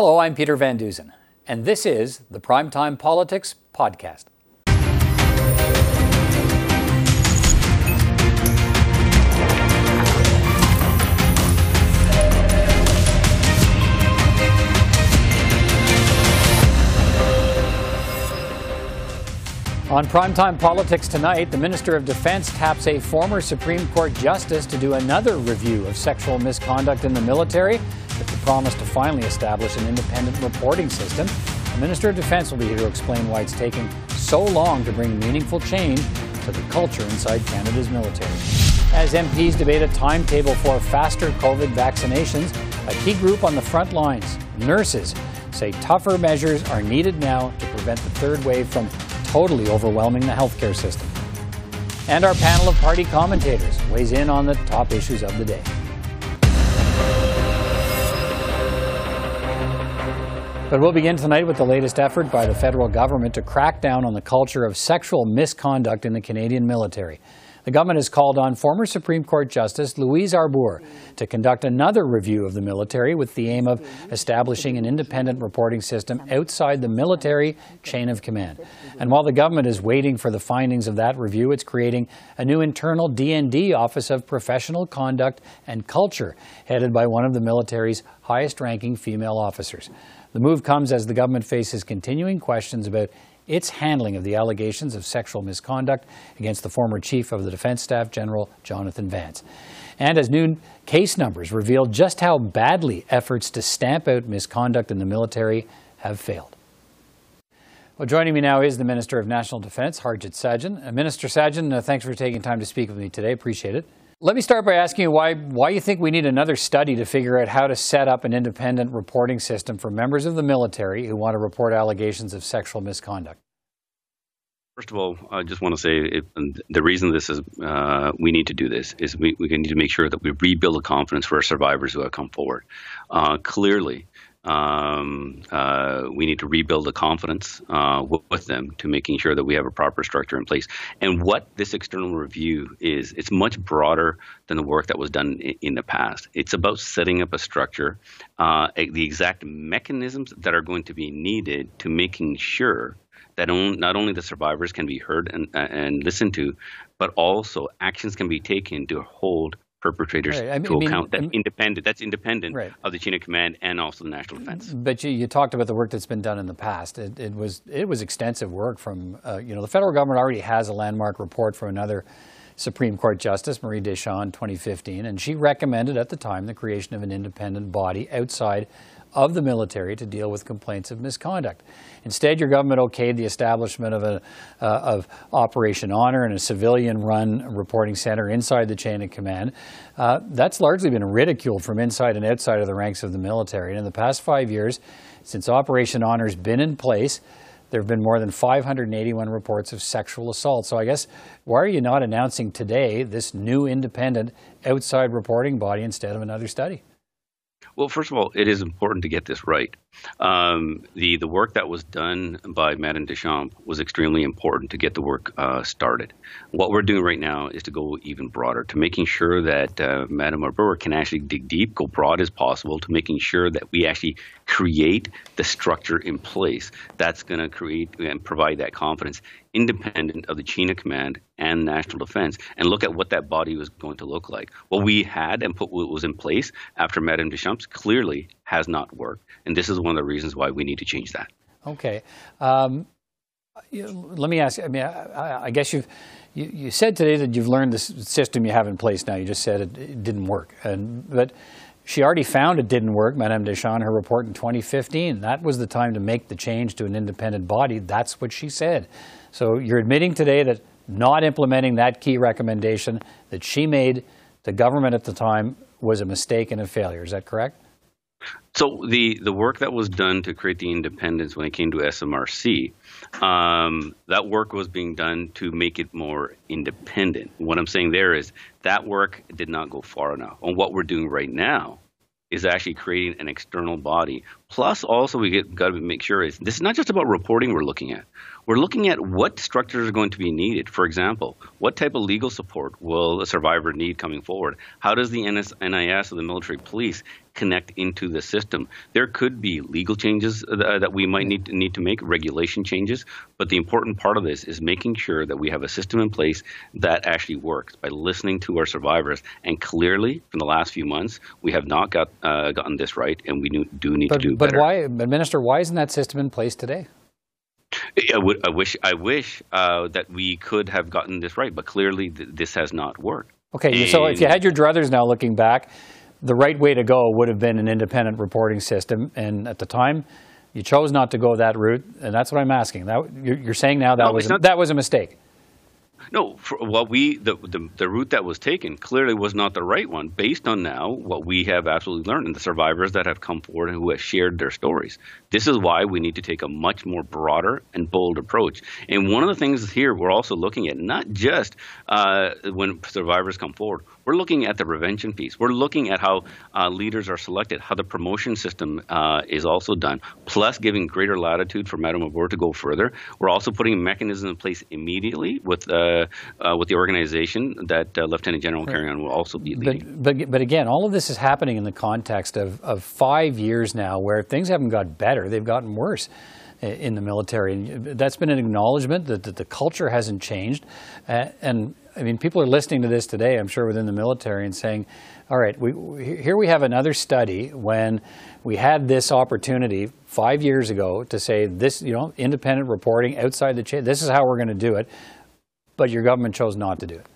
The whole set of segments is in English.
Hello, I'm Peter Van Dusen, and this is the Primetime Politics Podcast. On Primetime Politics tonight, the Minister of Defense taps a former Supreme Court justice to do another review of sexual misconduct in the military with the promise to finally establish an independent reporting system. The Minister of Defense will be here to explain why it's taking so long to bring meaningful change to the culture inside Canada's military. As MPs debate a timetable for faster COVID vaccinations, a key group on the front lines, nurses, say tougher measures are needed now to prevent the third wave from totally overwhelming the healthcare system. And our panel of party commentators weighs in on the top issues of the day. But we'll begin tonight with the latest effort by the federal government to crack down on the culture of sexual misconduct in the Canadian military. The government has called on former Supreme Court Justice Louise Arbour to conduct another review of the military with the aim of establishing an independent reporting system outside the military chain of command. And while the government is waiting for the findings of that review, it's creating a new internal DND Office of Professional Conduct and Culture, headed by one of the military's highest-ranking female officers. The move comes as the government faces continuing questions about its handling of the allegations of sexual misconduct against the former Chief of the Defence Staff, General Jonathan Vance. And as new case numbers reveal just how badly efforts to stamp out misconduct in the military have failed. Well, joining me now is the Minister of National Defence, Harjit Sajjan. Uh, Minister Sajjan, uh, thanks for taking time to speak with me today. Appreciate it. Let me start by asking you why, why you think we need another study to figure out how to set up an independent reporting system for members of the military who want to report allegations of sexual misconduct. First of all, I just want to say it, the reason this is uh, we need to do this is we, we need to make sure that we rebuild the confidence for our survivors who have come forward. Uh, clearly, um, uh, we need to rebuild the confidence uh, with, with them to making sure that we have a proper structure in place. And what this external review is, it's much broader than the work that was done in, in the past. It's about setting up a structure, uh, the exact mechanisms that are going to be needed to making sure that on, not only the survivors can be heard and, and listened to, but also actions can be taken to hold perpetrators right. I mean, to account. That's independent. That's independent right. of the chain of command and also the national defense. But you, you talked about the work that's been done in the past. It, it was it was extensive work from uh, you know the federal government already has a landmark report from another Supreme Court Justice Marie Deschamps in 2015, and she recommended at the time the creation of an independent body outside of the military to deal with complaints of misconduct. Instead, your government okayed the establishment of, a, uh, of Operation Honor and a civilian-run reporting center inside the chain of command. Uh, that's largely been ridiculed from inside and outside of the ranks of the military. And in the past five years, since Operation Honor's been in place, there have been more than 581 reports of sexual assault. So I guess why are you not announcing today this new independent outside reporting body instead of another study? Well, first of all, it is important to get this right. Um, the the work that was done by Madame Deschamps was extremely important to get the work uh, started. What we're doing right now is to go even broader, to making sure that uh, Madame Arbour can actually dig deep, go broad as possible, to making sure that we actually create the structure in place that's going to create and provide that confidence, independent of the chain of command and national defense, and look at what that body was going to look like. What we had and put what was in place after Madame Deschamps clearly has not worked, and this is one of the reasons why we need to change that. Okay. Um, let me ask. I mean, I, I guess you've you, you, said today that you've learned the system you have in place now. You just said it, it didn't work, and but she already found it didn't work. Madame Deschamps, her report in 2015. That was the time to make the change to an independent body. That's what she said. So you're admitting today that not implementing that key recommendation that she made, the government at the time was a mistake and a failure. Is that correct? So the the work that was done to create the independence when it came to SMRC, um, that work was being done to make it more independent. What I'm saying there is that work did not go far enough. And what we're doing right now is actually creating an external body Plus, also we get got to make sure is this is not just about reporting. We're looking at. We're looking at what structures are going to be needed. For example, what type of legal support will a survivor need coming forward? How does the NIS or the military police connect into the system? There could be legal changes uh, that we might need to, need to make, regulation changes. But the important part of this is making sure that we have a system in place that actually works by listening to our survivors. And clearly, from the last few months, we have not got uh, gotten this right, and we do need but, to do but better. But why, Minister? Why isn't that system in place today? I, would, I wish I wish uh, that we could have gotten this right, but clearly th- this has not worked. Okay, and so if you had your druthers now looking back, the right way to go would have been an independent reporting system, and at the time, you chose not to go that route, and that's what I'm asking. That you're, saying now that no, was a, that was a mistake. No, for, what we the, the, the route that was taken clearly was not the right one, based on now what we have absolutely learned and the survivors that have come forward and who have shared their stories. This is why we need to take a much more broader and bold approach. And one of the things here we're also looking at not just uh, when survivors come forward, we're looking at the prevention piece. We're looking at how uh, leaders are selected, how the promotion system uh, is also done, plus giving greater latitude for Madam Arbour to go further. We're also putting mechanisms in place immediately with uh, uh, with the organization that uh, Lieutenant General right. Carignan will also be leading. But, but, but again, all of this is happening in the context of, of five years now where things haven't got better, they've gotten worse in the military. And that's been an acknowledgement that, that the culture hasn't changed. Uh, and I mean, people are listening to this today, I'm sure, within the military and saying, all right, we, here we have another study when we had this opportunity five years ago to say this, you know, independent reporting outside the chain, this is how we're going to do it, but your government chose not to do it.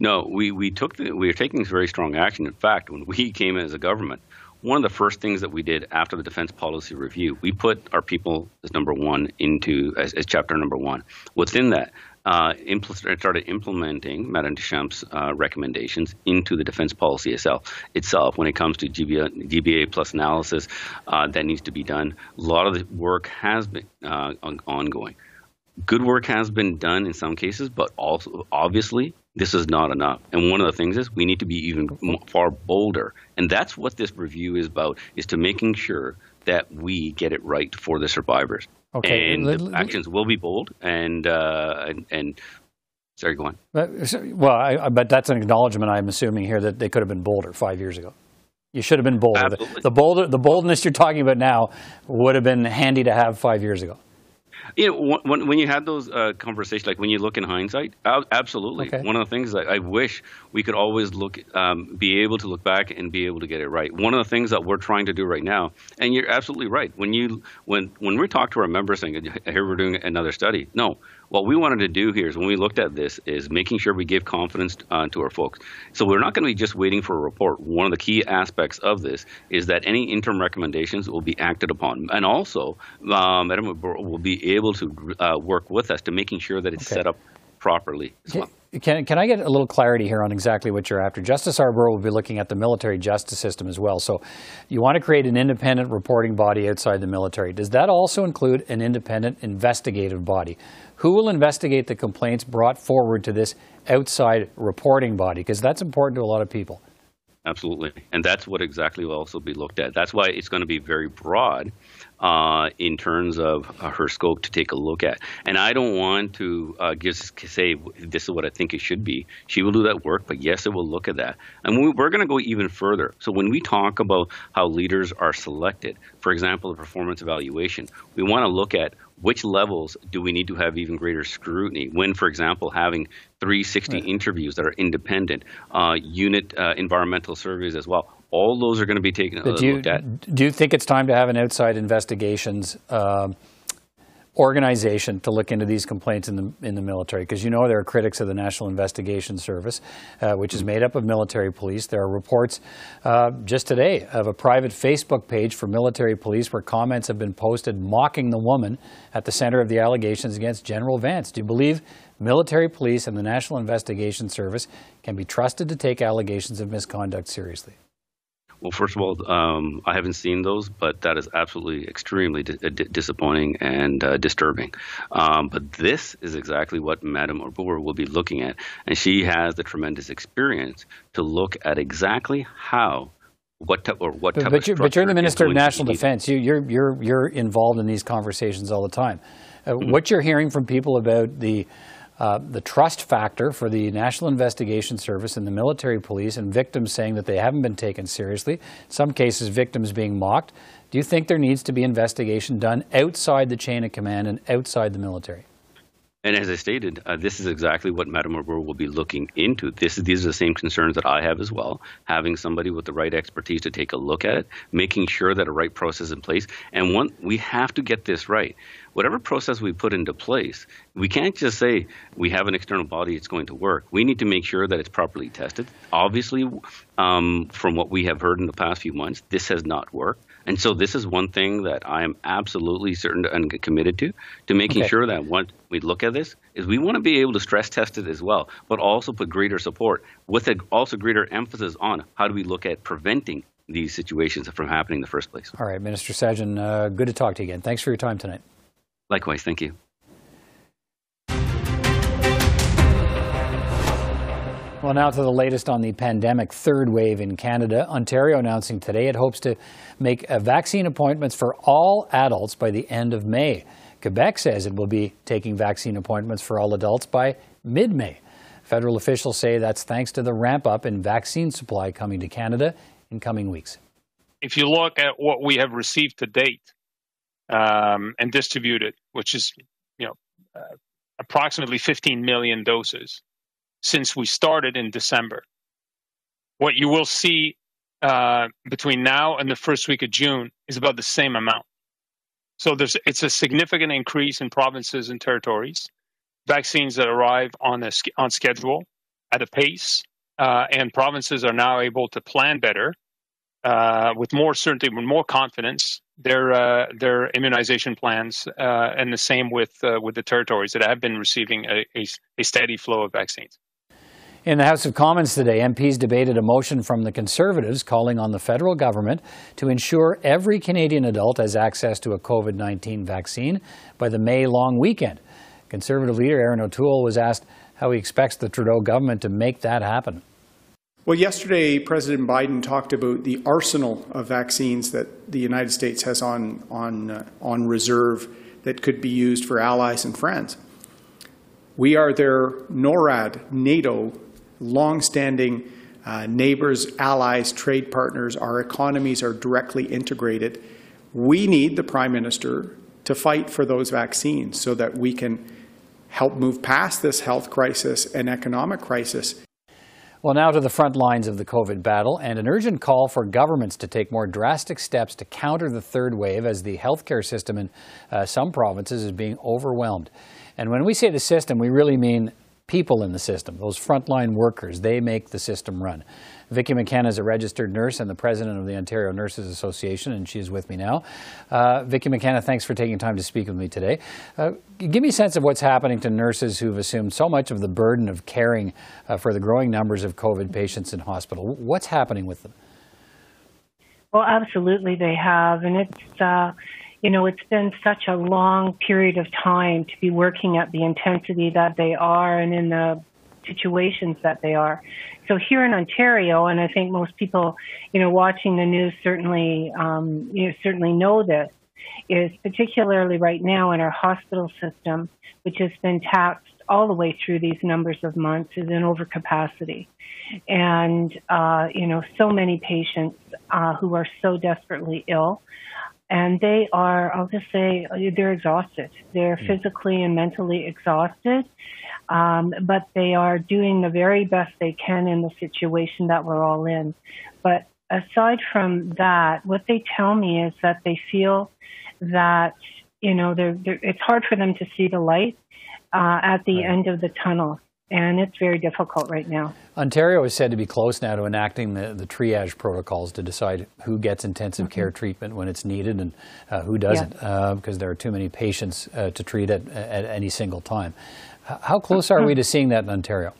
No, we, we took the, we are taking very strong action. In fact, when we came in as a government, one of the first things that we did after the defense policy review, we put our people as number one into as, as chapter number one. Within that, uh, impl- started implementing Madame Deschamps' uh, recommendations into the defense policy itself. Itself, when it comes to GBA, GBA plus analysis, uh, that needs to be done. A lot of the work has been uh, ongoing. Good work has been done in some cases, but also obviously this is not enough. And one of the things is we need to be even far bolder. And that's what this review is about, is to making sure that we get it right for the survivors. Okay. And the actions will be bold and, uh, and, and sorry, go on. Well, I, but that's an acknowledgement, I'm assuming here, that they could have been bolder five years ago. You should have been bolder. The, the, bolder. the boldness you're talking about now would have been handy to have five years ago. You know, when, when you had those uh, conversations, like when you look in hindsight, absolutely. Okay. One of the things that I wish we could always look, um, be able to look back and be able to get it right. One of the things that we're trying to do right now, and you're absolutely right. When you when when we talk to our members saying, "Here we're doing another study," no, what we wanted to do here is when we looked at this is making sure we give confidence uh, to our folks. So we're not going to be just waiting for a report. One of the key aspects of this is that any interim recommendations will be acted upon, and also um, will be able to uh, work with us to making sure that it's okay. set up properly. Well. Can, can I get a little clarity here on exactly what you're after? Justice Arbour will be looking at the military justice system as well. So you want to create an independent reporting body outside the military. Does that also include an independent investigative body? Who will investigate the complaints brought forward to this outside reporting body? Because that's important to a lot of people. Absolutely. And that's what exactly will also be looked at. That's why it's going to be very broad uh, in terms of uh, her scope to take a look at. And I don't want to uh, just say this is what I think it should be. She will do that work, but yes, it will look at that. And we, we're going to go even further. So when we talk about how leaders are selected, for example, the performance evaluation, we want to look at which levels do we need to have even greater scrutiny when, for example, having 360 right. interviews that are independent, uh, unit uh, environmental surveys as well. All those are going to be taken you, looked at. Do you think it's time to have an outside investigations um, organization to look into these complaints in the in the military because you know there are critics of the National Investigation Service, uh, which is made up of military police. There are reports uh, just today of a private Facebook page for military police where comments have been posted mocking the woman at the center of the allegations against General Vance. Do you believe military police and the National Investigation Service can be trusted to take allegations of misconduct seriously? Well, first of all, um, I haven't seen those, but that is absolutely extremely di- uh, disappointing and uh, disturbing. Um, but this is exactly what Madame Arbour will be looking at, and she has the tremendous experience to look at exactly how what type or what but, type but of you're, but you're the Minister of National. Defense. You, you're you're you're involved in these conversations all the time. Uh, Mm-hmm. What you're hearing from people about the uh, the trust factor for the National Investigation Service and the military police, and victims saying that they haven't been taken seriously. Some cases, victims being mocked. Do you think there needs to be investigation done outside the chain of command and outside the military? And as I stated, uh, this is exactly what Madam will be looking into. This these are the same concerns that I have as well. Having somebody with the right expertise to take a look at it, making sure that a right process is in place. And one, we have to get this right. Whatever process we put into place, we can't just say we have an external body, it's going to work. We need to make sure that it's properly tested. Obviously, um, from what we have heard in the past few months, this has not worked. And so this is one thing that I am absolutely certain and committed to, to making Okay. sure that when we look at this, is we want to be able to stress test it as well, but also put greater support with a, also greater emphasis on how do we look at preventing these situations from happening in the first place. All right, Minister Sajjan, uh, good to talk to you again. Thanks for your time tonight. Likewise, thank you. Well, now to the latest on the pandemic third wave in Canada. Ontario announcing today it hopes to make uh, vaccine appointments for all adults by the end of May. Quebec says it will be taking vaccine appointments for all adults by mid May. Federal officials say that's thanks to the ramp up in vaccine supply coming to Canada in coming weeks. if you look at what we have received to date um, and distributed, which is you know uh, approximately 15 million doses since we started in December, what you will see uh, between now and the first week of June is about the same amount. So there's it's a significant increase in provinces and territories, vaccines that arrive on a on schedule at a pace, uh, and provinces are now able to plan better uh, with more certainty, with more confidence, their uh, their immunization plans, uh, and the same with uh, with the territories that have been receiving a, a, a steady flow of vaccines. In the House of Commons today, MPs debated a motion from the Conservatives calling on the federal government to ensure every Canadian adult has access to a COVID 19 vaccine by the May long weekend. Conservative leader Erin O'Toole was asked how he expects the Trudeau government to make that happen. Well, yesterday, President Biden talked about the arsenal of vaccines that the United States has on, on, uh, on reserve that could be used for allies and friends. We are their NORAD, NATO, longstanding uh, neighbors, allies, trade partners. Our economies are directly integrated. We need the Prime Minister to fight for those vaccines so that we can help move past this health crisis and economic crisis Well, now to the front lines of the COVID battle and an urgent call for governments to take more drastic steps to counter the third wave as the healthcare system in uh, some provinces is being overwhelmed. And when we say the system, we really mean people in the system, those frontline workers. They make the system run. Vicki McKenna is a registered nurse and the president of the Ontario Nurses Association, and she is with me now. Uh, Vicki McKenna, thanks for taking time to speak with me today. Uh, give me a sense of what's happening to nurses who've assumed so much of the burden of caring uh, for the growing numbers of COVID patients in hospital. What's happening with them? Well, absolutely, they have, and it's uh, you know it's been such a long period of time to be working at the intensity that they are and in the situations that they are. So here in Ontario, and I think most people, you know, watching the news certainly, um, you know, certainly know this, is particularly right now in our hospital system, which has been taxed all the way through these numbers of months, is in overcapacity. And, uh, you know, so many patients uh, who are so desperately ill. And they are, I'll just say, they're exhausted. They're physically and mentally exhausted. Um, but they are doing the very best they can in the situation that we're all in. But aside from that, what they tell me is that they feel that you know they're, they're, it's hard for them to see the light uh, at the Right. end of the tunnel, and it's very difficult right now. Ontario is said to be close now to enacting the, the triage protocols to decide who gets intensive care treatment when it's needed and uh, who doesn't, uh, because there are too many patients uh, to treat at, at any single time. How close are we to seeing that in Ontario?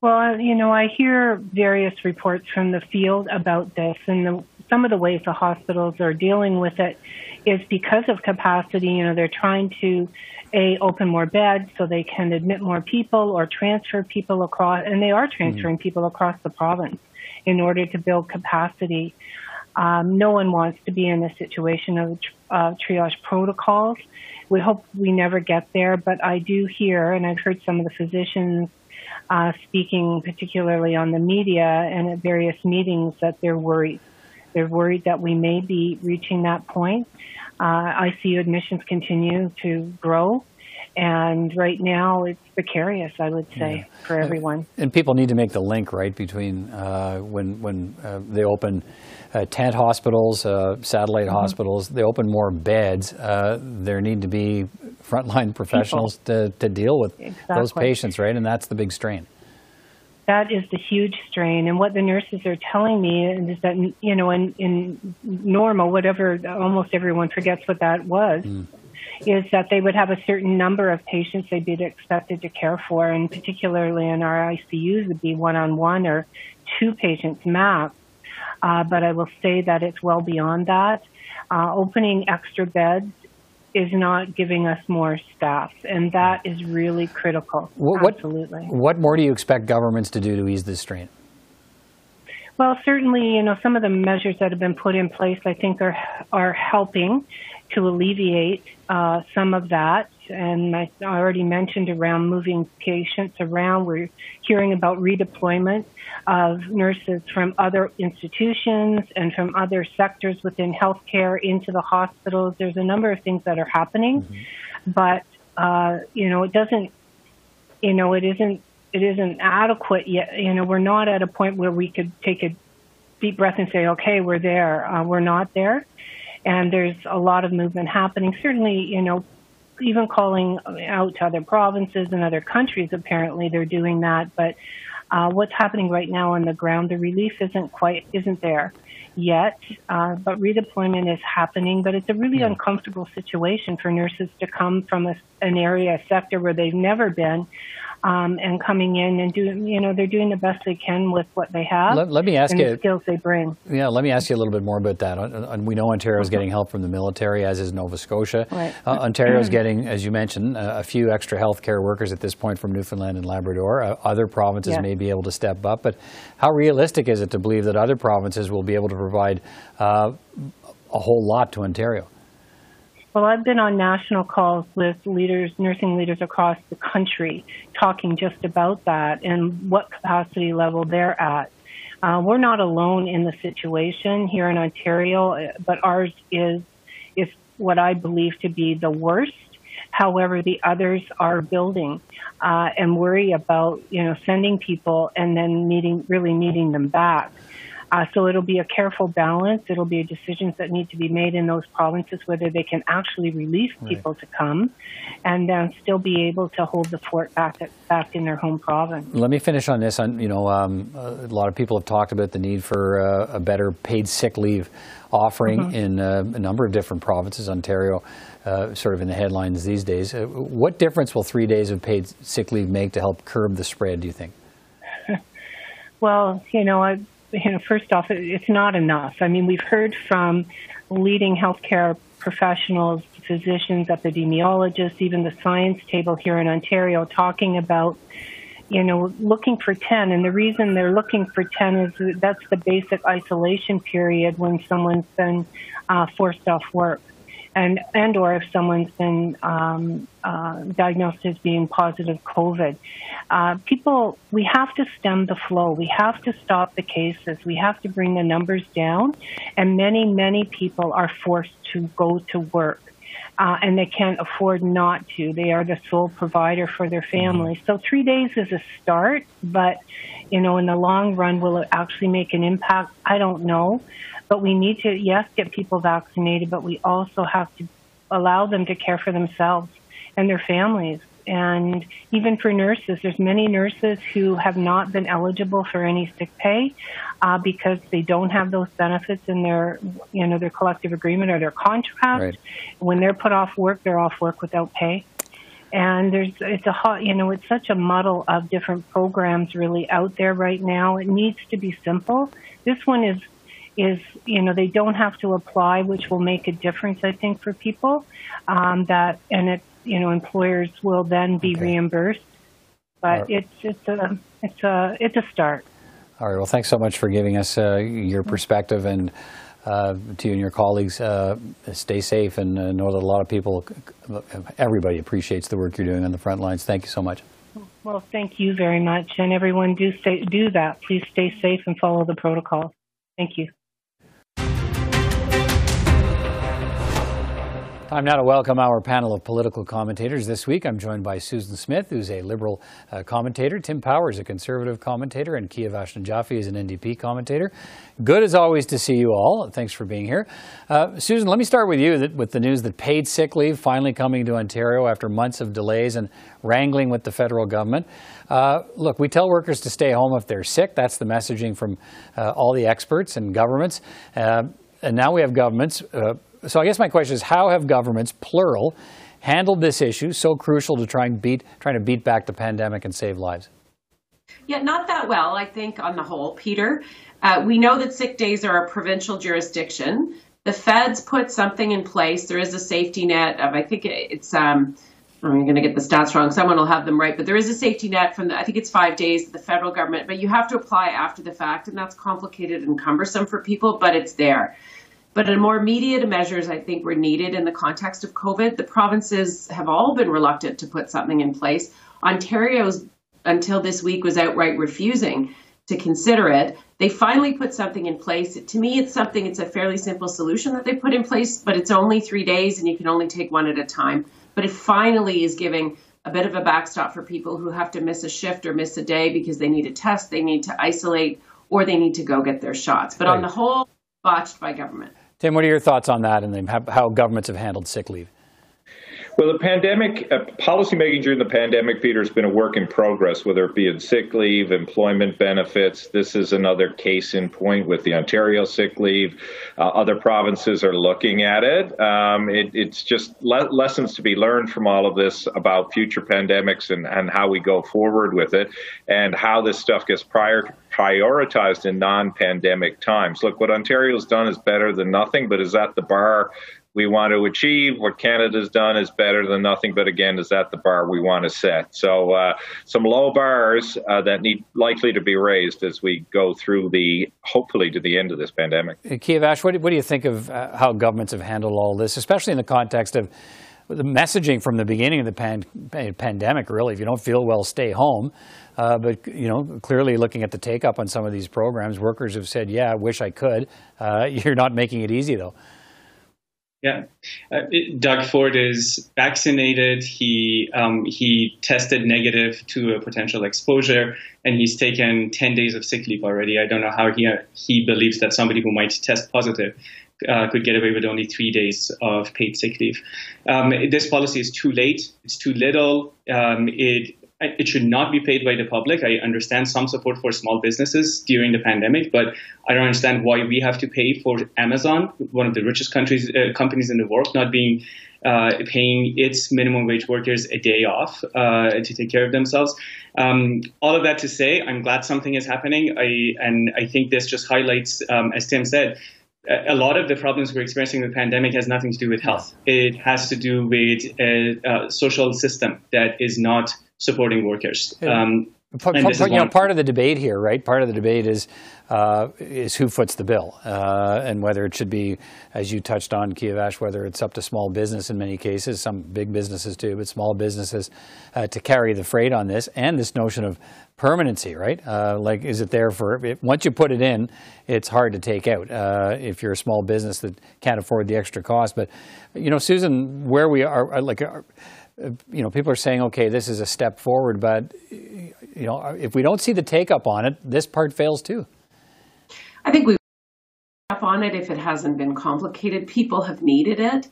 Well, you know, I hear various reports from the field about this and the, some of the ways the hospitals are dealing with it. Is because of capacity. You know, they're trying to a open more beds so they can admit more people or transfer people across, and they are transferring mm-hmm. people across the province in order to build capacity. Um, no one wants to be in a situation of uh, triage protocols. We hope we never get there, but I do hear, and I've heard some of the physicians uh, speaking, particularly on the media and at various meetings, that they're worried. They're worried that we may be reaching that point. Uh, ICU admissions continue to grow. And right now, it's precarious, I would say, yeah. for everyone. And people need to make the link, right, between uh, when when uh, they open uh, tent hospitals, uh, satellite mm-hmm. hospitals, they open more beds. Uh, there need to be frontline professionals to, to deal with exactly. those patients, right? And that's the big strain that is the huge strain. And what the nurses are telling me is that, you know, in, in normal, whatever, almost everyone forgets what that was, mm. is that they would have a certain number of patients they'd be expected to care for. And particularly in our ICUs would be one on one or two patients max. Uh, but I will say that it's well beyond that. Uh, opening extra beds is not giving us more staff, and that is really critical. What, Absolutely. What more do you expect governments to do to ease this strain? Well, certainly, you know, some of the measures that have been put in place, I think, are are helping to alleviate uh, some of that. And I already mentioned around moving patients around. We're hearing about redeployment of nurses from other institutions and from other sectors within healthcare into the hospitals. There's a number of things that are happening, mm-hmm. but uh, you know, it doesn't. You know, it isn't. It isn't adequate yet. You know, we're not at a point where we could take a deep breath and say, "Okay, we're there." Uh, we're not there and there's a lot of movement happening. Certainly, you know, even calling out to other provinces and other countries, apparently they're doing that. But uh, what's happening right now on the ground, the relief isn't quite isn't there yet. Uh, but redeployment is happening. But it's a really yeah. uncomfortable situation for nurses to come from a, an area, a sector where they've never been, um, and coming in and doing, you know, they're doing the best they can with what they have. Let, let me ask and you the skills they bring. Yeah, let me ask you a little bit more about that. And we know Ontario is getting help from the military, as is Nova Scotia. Right. Uh, Ontario is getting, as you mentioned, a few extra healthcare workers at this point from Newfoundland and Labrador. Uh, other provinces may be able to step up, but how realistic is it to believe that other provinces will be able to provide uh, a whole lot to Ontario? Well, I've been on national calls with leaders, nursing leaders across the country, talking just about that and what capacity level they're at. Uh, we're not alone in the situation here in Ontario, but ours is is what I believe to be the worst. However, the others are building uh, and worry about you know sending people and then needing really needing them back. Uh, so it'll be a careful balance. It'll be decisions that need to be made in those provinces whether they can actually release people right. to come, and then still be able to hold the fort back at, back in their home province. Let me finish on this. On you know, um, a lot of people have talked about the need for uh, a better paid sick leave offering mm-hmm. in uh, a number of different provinces. Ontario, uh, sort of in the headlines these days. Uh, what difference will three days of paid sick leave make to help curb the spread? Do you think? well, you know, I you know, first off, it's not enough. I mean, we've heard from leading healthcare professionals, physicians, epidemiologists, even the science table here in Ontario talking about, you know, looking for 10. And the reason they're looking for 10 is that's the basic isolation period when someone's been uh, forced off work and and or if someone's been um, uh, diagnosed as being positive COVID. Uh, people, we have to stem the flow. We have to stop the cases. We have to bring the numbers down. And many, many people are forced to go to work. Uh, and they can't afford not to. They are the sole provider for their families. So three days is a start, but you know, in the long run, will it actually make an impact? I don't know. But we need to, yes, get people vaccinated, but we also have to allow them to care for themselves and their families. And even for nurses, there's many nurses who have not been eligible for any sick pay uh, because they don't have those benefits in their, you know, their collective agreement or their contract. Right. When they're put off work, they're off work without pay and there's it's a hot you know it's such a muddle of different programs really out there right now it needs to be simple this one is is, you know, they don't have to apply, which will make a difference, I think, for people. Um, that and it, you know, employers will then be Okay. reimbursed. But Alright. it's it's a it's a it's a start. All right. Well, thanks so much for giving us uh, your perspective and uh, to you and your colleagues. Uh, stay safe and uh, know that a lot of people, everybody appreciates the work you're doing on the front lines. Thank you so much. Well, thank you very much, and everyone do stay, do that. Please stay safe and follow the protocol. Thank you. Time now to welcome our panel of political commentators. This week, I'm joined by Susan Smith, who's a Liberal uh, commentator, Tim Powers, a Conservative commentator, and Kiavash Najafi is an NDP commentator. Good as always to see you all. Thanks for being here. Uh, Susan, let me start with you with the news that paid sick leave finally coming to Ontario after months of delays and wrangling with the federal government. Uh, look, we tell workers to stay home if they're sick. That's the messaging from uh, all the experts and governments. Uh, and now we have governments. Uh, so I guess my question is, how have governments, plural, handled this issue so crucial to trying beat trying to beat back the pandemic and save lives? Yeah, not that well, I think, on the whole, Peter. Uh, we know that sick days are a provincial jurisdiction. The feds put something in place. There is a safety net of, I think it's, um, I'm going to get the stats wrong. Someone will have them right, but there is a safety net from the, I think it's five days, the federal government, but you have to apply after the fact, and that's complicated and cumbersome for people, but it's there. But a more immediate measures, I think, were needed in the context of COVID. The provinces have all been reluctant to put something in place. Ontario's, until this week, was outright refusing to consider it. They finally put something in place. To me, it's something, it's a fairly simple solution that they put in place, but it's only three days and you can only take one at a time. But it finally is giving a bit of a backstop for people who have to miss a shift or miss a day because they need a test, they need to isolate, or they need to go get their shots. But on the whole, botched by government. Tim, what are your thoughts on that and how, how governments have handled sick leave? Well, the pandemic, uh, policymaking during the pandemic, Peter, has been a work in progress, whether it be in sick leave, employment benefits. This is another case in point with the Ontario sick leave. Uh, other provinces are looking at it. Um, it it's just le- lessons to be learned from all of this about future pandemics and, and how we go forward with it and how this stuff gets prior, prioritized in non pandemic times. Look, what Ontario's done is better than nothing, but is that the bar? we want to achieve. What Canada's done is better than nothing, but again, is that the bar we want to set? So, uh, some low bars uh, that need likely to be raised as we go through the hopefully to the end of this pandemic. Uh, Kiavash, what, what do you think of uh, how governments have handled all this, especially in the context of the messaging from the beginning of the pan- pandemic? Really, if you don't feel well, stay home. Uh, but you know, clearly, looking at the take up on some of these programs, workers have said, "Yeah, I wish I could." Uh, you're not making it easy, though. Yeah, uh, it- Doug Ford is vaccinated. He um, he tested negative to a potential exposure, and he's taken ten days of sick leave already. I don't know how he he believes that somebody who might test positive uh, could get away with only three days of paid sick leave. Um, this policy is too late. It's too little. Um, it it should not be paid by the public. I understand some support for small businesses during the pandemic, but I don't understand why we have to pay for Amazon, one of the richest countries uh, companies in the world, not being uh, paying its minimum wage workers a day off uh, to take care of themselves. Um, all of that to say, I'm glad something is happening. I and I think this just highlights, um, as Tim said, a lot of the problems we're experiencing with the pandemic has nothing to do with health. It has to do with a, a social system that is not supporting workers. Um, Part, And part- this you know, part of the debate here, right? Part of the debate is uh, is who foots the bill, uh, and whether it should be, as you touched on, Kiavash, whether it's up to small business in many cases, some big businesses too, but small businesses uh, to carry the freight on this, and this notion of permanency, right? Uh, like, is it there for it, once you put it in, it's hard to take out uh, if you're a small business that can't afford the extra cost. But you know, Susan, where we are, uh, like. Are, you know, people are saying, okay, this is a step forward, but you know, if we don't see the take up on it, this part fails too. I think we up on it if it hasn't been complicated. People have needed it.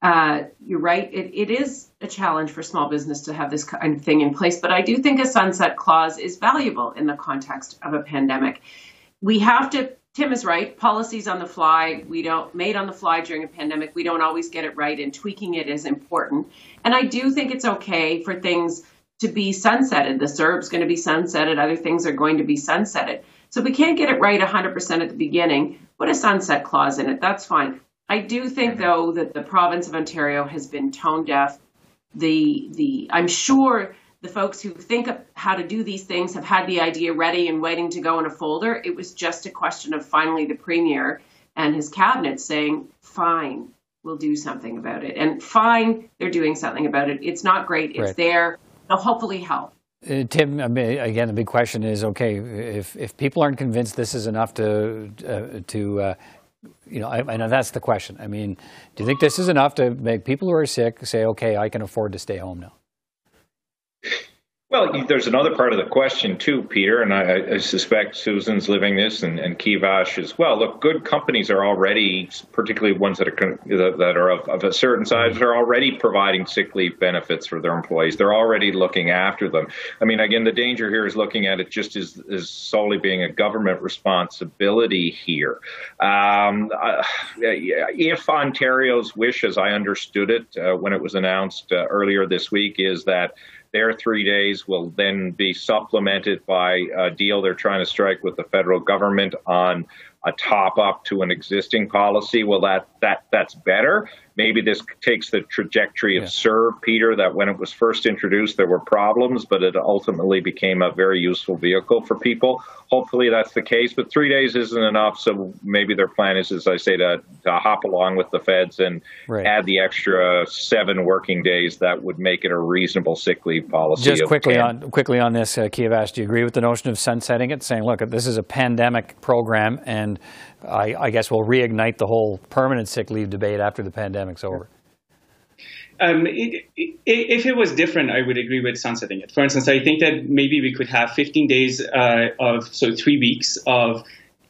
Uh, you're right. It, it is a challenge for small business to have this kind of thing in place, but I do think a sunset clause is valuable in the context of a pandemic. We have to. Tim is right. Policies on the fly, we don't made on the fly during a pandemic. We don't always get it right, and tweaking it is important. And I do think it's okay for things to be sunsetted. The CERB's going to be sunsetted. Other things are going to be sunsetted. So if we can't get it right 100% at the beginning, put a sunset clause in it. That's fine. I do think, though, that the province of Ontario has been tone deaf. The the I'm sure the folks who think of how to do these things have had the idea ready and waiting to go in a folder. It was just a question of finally the premier and his cabinet saying, "Fine, we'll do something about it." And fine, they're doing something about it. It's not great. It's Right. there. It'll hopefully help. Uh, Tim, I mean, again, the big question is: Okay, if if people aren't convinced this is enough to uh, to uh, you know, I, I know that's the question. I mean, do you think this is enough to make people who are sick say, "Okay, I can afford to stay home now"? Well, there's another part of the question too, Peter, and I, I suspect Susan's living this and, and Kiavash as well. Look, good companies are already, particularly ones that are that are of, of a certain size, are already providing sick leave benefits for their employees. They're already looking after them. I mean, again, the danger here is looking at it just as, as solely being a government responsibility here. Um, uh, if Ontario's wish, as I understood it uh, when it was announced uh, earlier this week, is that their three days will then be supplemented by a deal they're trying to strike with the federal government on a top up to an existing policy. Well, that that that's better. Maybe this takes the trajectory of Yeah. CERB, Peter, that when it was first introduced, there were problems, but it ultimately became a very useful vehicle for people. Hopefully that's the case, but three days isn't enough. So maybe their plan is, as I say, to, to hop along with the feds and Right. add the extra seven working days that would make it a reasonable sick leave policy. Just quickly 10. on quickly on this, uh, Kiavash, do you agree with the notion of sunsetting it, saying, "Look, this is a pandemic program, and I, I guess we'll reignite the whole permanent sick leave debate after the pandemic's over"? Um, it, it, if it was different, I would agree with sunsetting it. For instance, I think that maybe we could have 15 days uh, of, so three weeks of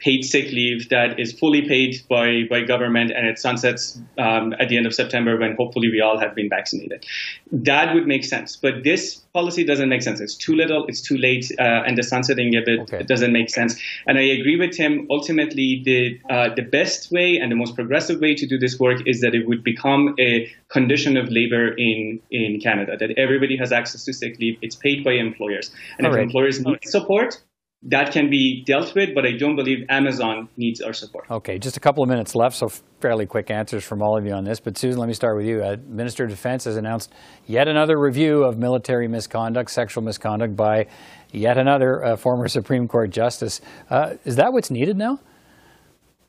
paid sick leave that is fully paid by, by government and it sunsets um, at the end of September when hopefully we all have been vaccinated. That would make sense. But this policy doesn't make sense. It's too little, it's too late, uh, and the sunsetting of it Okay. doesn't make sense. And I agree with him. Ultimately, the uh, the best way and the most progressive way to do this work is that it would become a condition of labor in in Canada. That everybody has access to sick leave. It's paid by employers, and All if right. employers need support, that can be dealt with. But I don't believe Amazon needs our support. Okay, just a couple of minutes left, so fairly quick answers from all of you on this. But Susan, let me start with you. Uh, Minister of Defense has announced yet another review of military misconduct, sexual misconduct by yet another uh, former Supreme Court justice. Uh, is that what's needed now?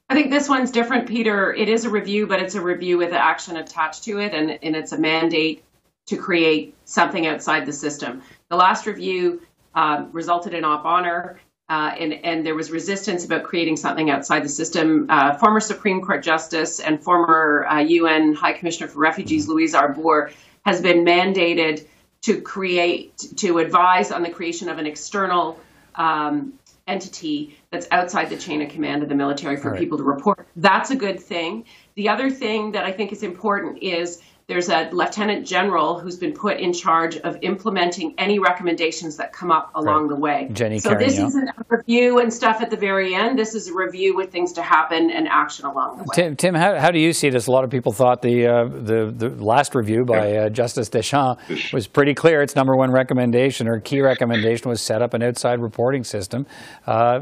I think this one's different, Peter. It is a review, but it's a review with action attached to it, and, and it's a mandate to create something outside the system. The last review um, resulted in Op Honor. uh, and, and there was resistance about creating something outside the system. Uh, former Supreme Court Justice and former uh, UN High Commissioner for Refugees, Louise Arbour, has been mandated to create, to advise on the creation of an external um, entity that's outside the chain of command of the military for Right. people to report. That's a good thing. The other thing that I think is important is there's a lieutenant general who's been put in charge of implementing any recommendations that come up along the way. Jennie so this Carignan. isn't a review and stuff at the very end. This is a review with things to happen and action along the way. Tim, Tim how, how do you see this? A lot of people thought the uh, the, the last review by uh, Justice Deschamps was pretty clear. Its number one recommendation or key recommendation was set up an outside reporting system. Uh,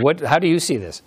what? How do you see this?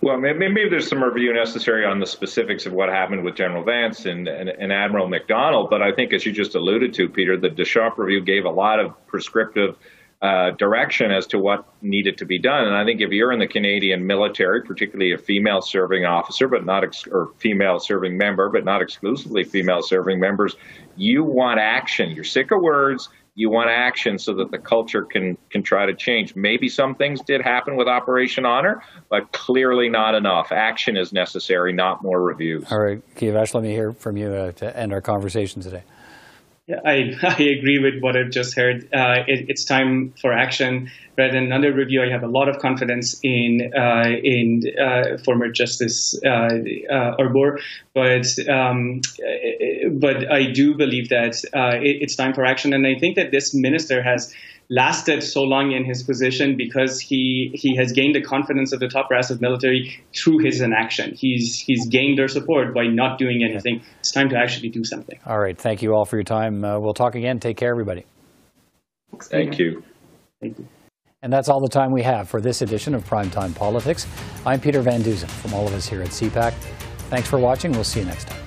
Well, maybe there's some review necessary on the specifics of what happened with General Vance and, and, and Admiral McDonald, but I think, as you just alluded to, Peter, the Deschamps review gave a lot of prescriptive uh, direction as to what needed to be done. And I think if you're in the Canadian military, particularly a female serving officer, but not ex- or female serving member, but not exclusively female serving members, you want action. You're sick of words. You want action so that the culture can can try to change. Maybe some things did happen with Operation Honor, but clearly not enough. Action is necessary, not more reviews. All right, Kiavash, let me hear from you uh, to end our conversation today. I, I agree with what I've just heard. Uh, it, it's time for action rather than another review. I have a lot of confidence in uh, in uh, former Justice uh, uh, Arbour, but um, uh, but I do believe that uh, it, it's time for action, and I think that this minister has lasted so long in his position because he he has gained the confidence of the top brass of military through his inaction. He's he's gained their support by not doing anything. It's time to actually do something. All right, thank you all for your time. Uh, we'll talk again. Take care, everybody. Thank you. Thank you. And that's all the time we have for this edition of Primetime Politics. I'm Peter Van Dusen from all of us here at CPAC. Thanks for watching. We'll see you next time.